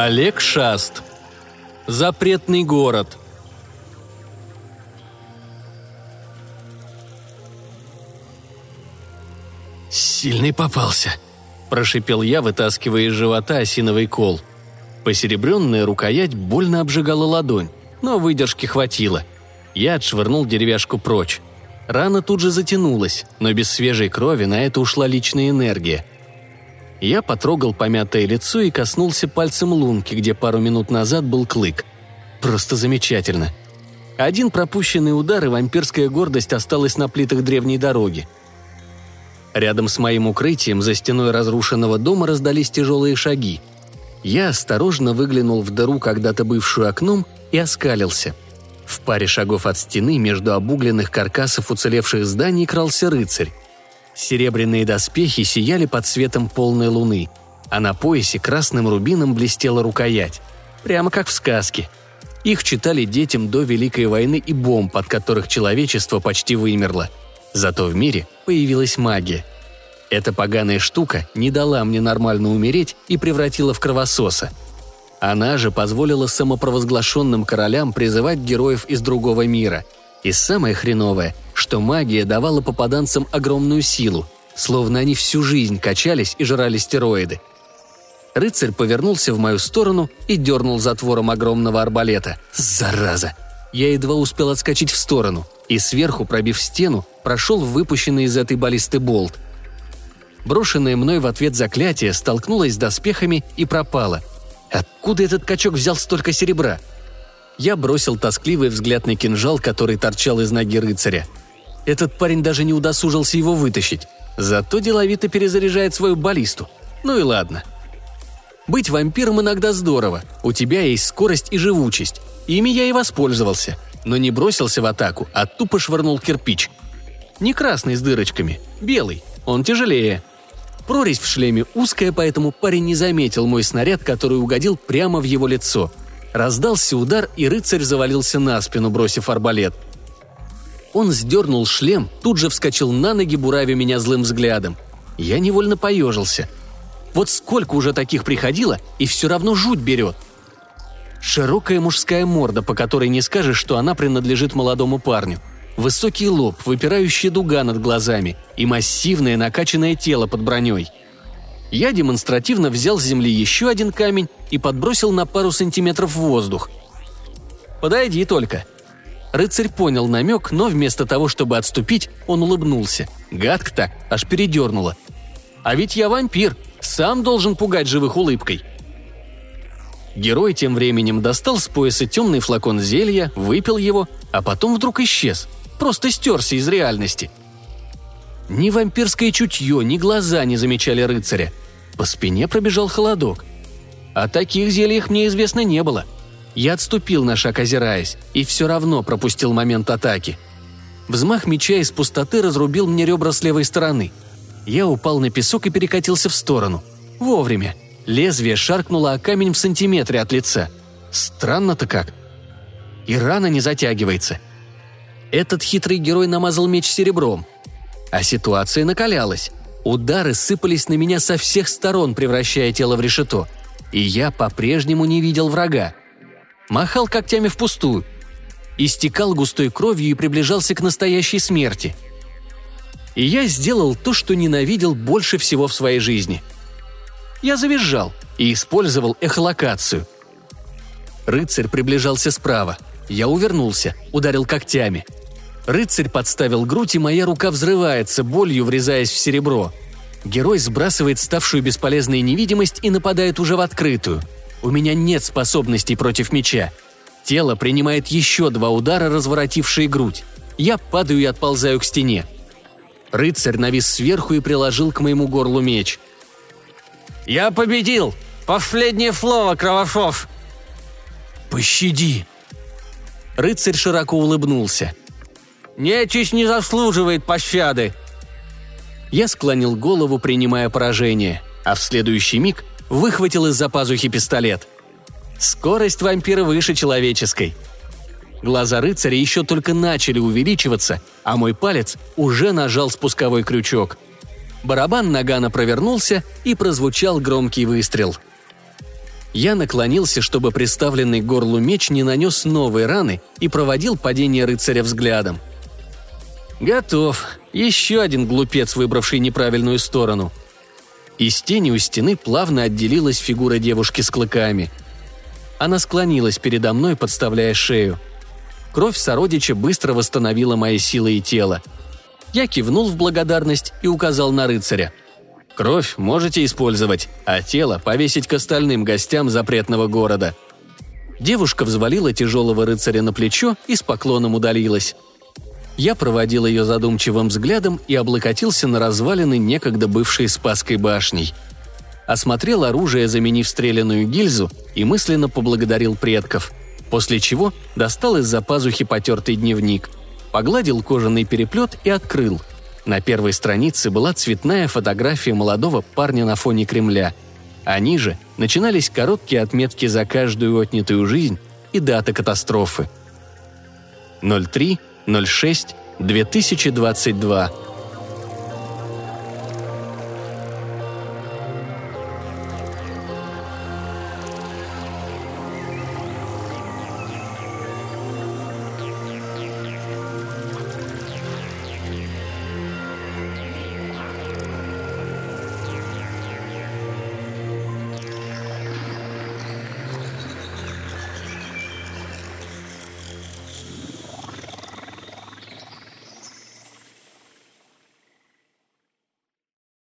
Олег Шаст. Запретный город. «Сильный попался», – прошипел я, вытаскивая из живота осиновый кол. Посеребренная рукоять больно обжигала ладонь, но выдержки хватило. Я отшвырнул деревяшку прочь. Рана тут же затянулась, но без свежей крови на это ушла личная энергия. Я потрогал помятое лицо и коснулся пальцем лунки, где пару минут назад был клык. Просто замечательно. Один пропущенный удар, и вампирская гордость осталась на плитах древней дороги. Рядом с моим укрытием за стеной разрушенного дома раздались тяжелые шаги. Я осторожно выглянул в дыру, когда-то бывшую окном, и оскалился – в паре шагов от стены между обугленных каркасов уцелевших зданий крался рыцарь. Серебряные доспехи сияли под светом полной луны, а на поясе красным рубином блестела рукоять. Прямо как в сказке. Их читали детям до Великой войны и бомб, от которых человечество почти вымерло. Зато в мире появилась магия. Эта поганая штука не дала мне нормально умереть и превратила в кровососа – она же позволила самопровозглашенным королям призывать героев из другого мира. И самое хреновое, что магия давала попаданцам огромную силу, словно они всю жизнь качались и жрали стероиды. Рыцарь повернулся в мою сторону и дернул затвором огромного арбалета. Зараза! Я едва успел отскочить в сторону, и сверху, пробив стену, прошел выпущенный из этой баллисты болт. Брошенное мной в ответ заклятие столкнулось с доспехами и пропало – Откуда этот качок взял столько серебра? Я бросил тоскливый взгляд на кинжал, который торчал из ноги рыцаря. Этот парень даже не удосужился его вытащить. Зато деловито перезаряжает свою баллисту. Ну и ладно. Быть вампиром иногда здорово. У тебя есть скорость и живучесть. Ими я и воспользовался. Но не бросился в атаку, а тупо швырнул кирпич. Не красный с дырочками, белый. Он тяжелее. Прорезь в шлеме узкая, поэтому парень не заметил мой снаряд, который угодил прямо в его лицо. Раздался удар, и рыцарь завалился на спину, бросив арбалет. Он сдернул шлем, тут же вскочил на ноги, буравя меня злым взглядом. Я невольно поежился. Вот сколько уже таких приходило, и все равно жуть берет. Широкая мужская морда, по которой не скажешь, что она принадлежит молодому парню – Высокий лоб, выпирающая дуга над глазами и массивное накачанное тело под броней. Я демонстративно взял с земли еще один камень и подбросил на пару сантиметров в воздух. «Подойди только», Рыцарь понял намек, но вместо того, чтобы отступить, он улыбнулся. Гадко так, аж передернуло. «А ведь я вампир, сам должен пугать живых улыбкой». Герой тем временем достал с пояса темный флакон зелья, выпил его, а потом вдруг исчез – просто стерся из реальности. Ни вампирское чутье, ни глаза не замечали рыцаря. По спине пробежал холодок. О таких зельях мне известно не было. Я отступил на шаг, озираясь, и все равно пропустил момент атаки. Взмах меча из пустоты разрубил мне ребра с левой стороны. Я упал на песок и перекатился в сторону. Вовремя. Лезвие шаркнуло о камень в сантиметре от лица. Странно-то как. И рана не затягивается. Этот хитрый герой намазал меч серебром. А ситуация накалялась. Удары сыпались на меня со всех сторон, превращая тело в решето. И я по-прежнему не видел врага. Махал когтями впустую. Истекал густой кровью и приближался к настоящей смерти. И я сделал то, что ненавидел больше всего в своей жизни. Я завизжал и использовал эхолокацию. Рыцарь приближался справа. Я увернулся, ударил когтями – Рыцарь подставил грудь, и моя рука взрывается, болью врезаясь в серебро. Герой сбрасывает ставшую бесполезной невидимость и нападает уже в открытую. У меня нет способностей против меча. Тело принимает еще два удара, разворотившие грудь. Я падаю и отползаю к стене. Рыцарь навис сверху и приложил к моему горлу меч. «Я победил! Последнее слово, Кровошов!» «Пощади!» Рыцарь широко улыбнулся – Нечисть не заслуживает пощады!» Я склонил голову, принимая поражение, а в следующий миг выхватил из-за пазухи пистолет. Скорость вампира выше человеческой. Глаза рыцаря еще только начали увеличиваться, а мой палец уже нажал спусковой крючок. Барабан Нагана провернулся и прозвучал громкий выстрел. Я наклонился, чтобы приставленный к горлу меч не нанес новые раны и проводил падение рыцаря взглядом. Готов. Еще один глупец, выбравший неправильную сторону. Из тени у стены плавно отделилась фигура девушки с клыками. Она склонилась передо мной, подставляя шею. Кровь сородича быстро восстановила мои силы и тело. Я кивнул в благодарность и указал на рыцаря. «Кровь можете использовать, а тело повесить к остальным гостям запретного города». Девушка взвалила тяжелого рыцаря на плечо и с поклоном удалилась. Я проводил ее задумчивым взглядом и облокотился на развалины, некогда бывшей Спасской башней. Осмотрел оружие, заменив стрелянную гильзу, и мысленно поблагодарил предков. После чего достал из-за пазухи потертый дневник. Погладил кожаный переплет и открыл. На первой странице была цветная фотография молодого парня на фоне Кремля. А ниже начинались короткие отметки за каждую отнятую жизнь и дата катастрофы. 03 06 2022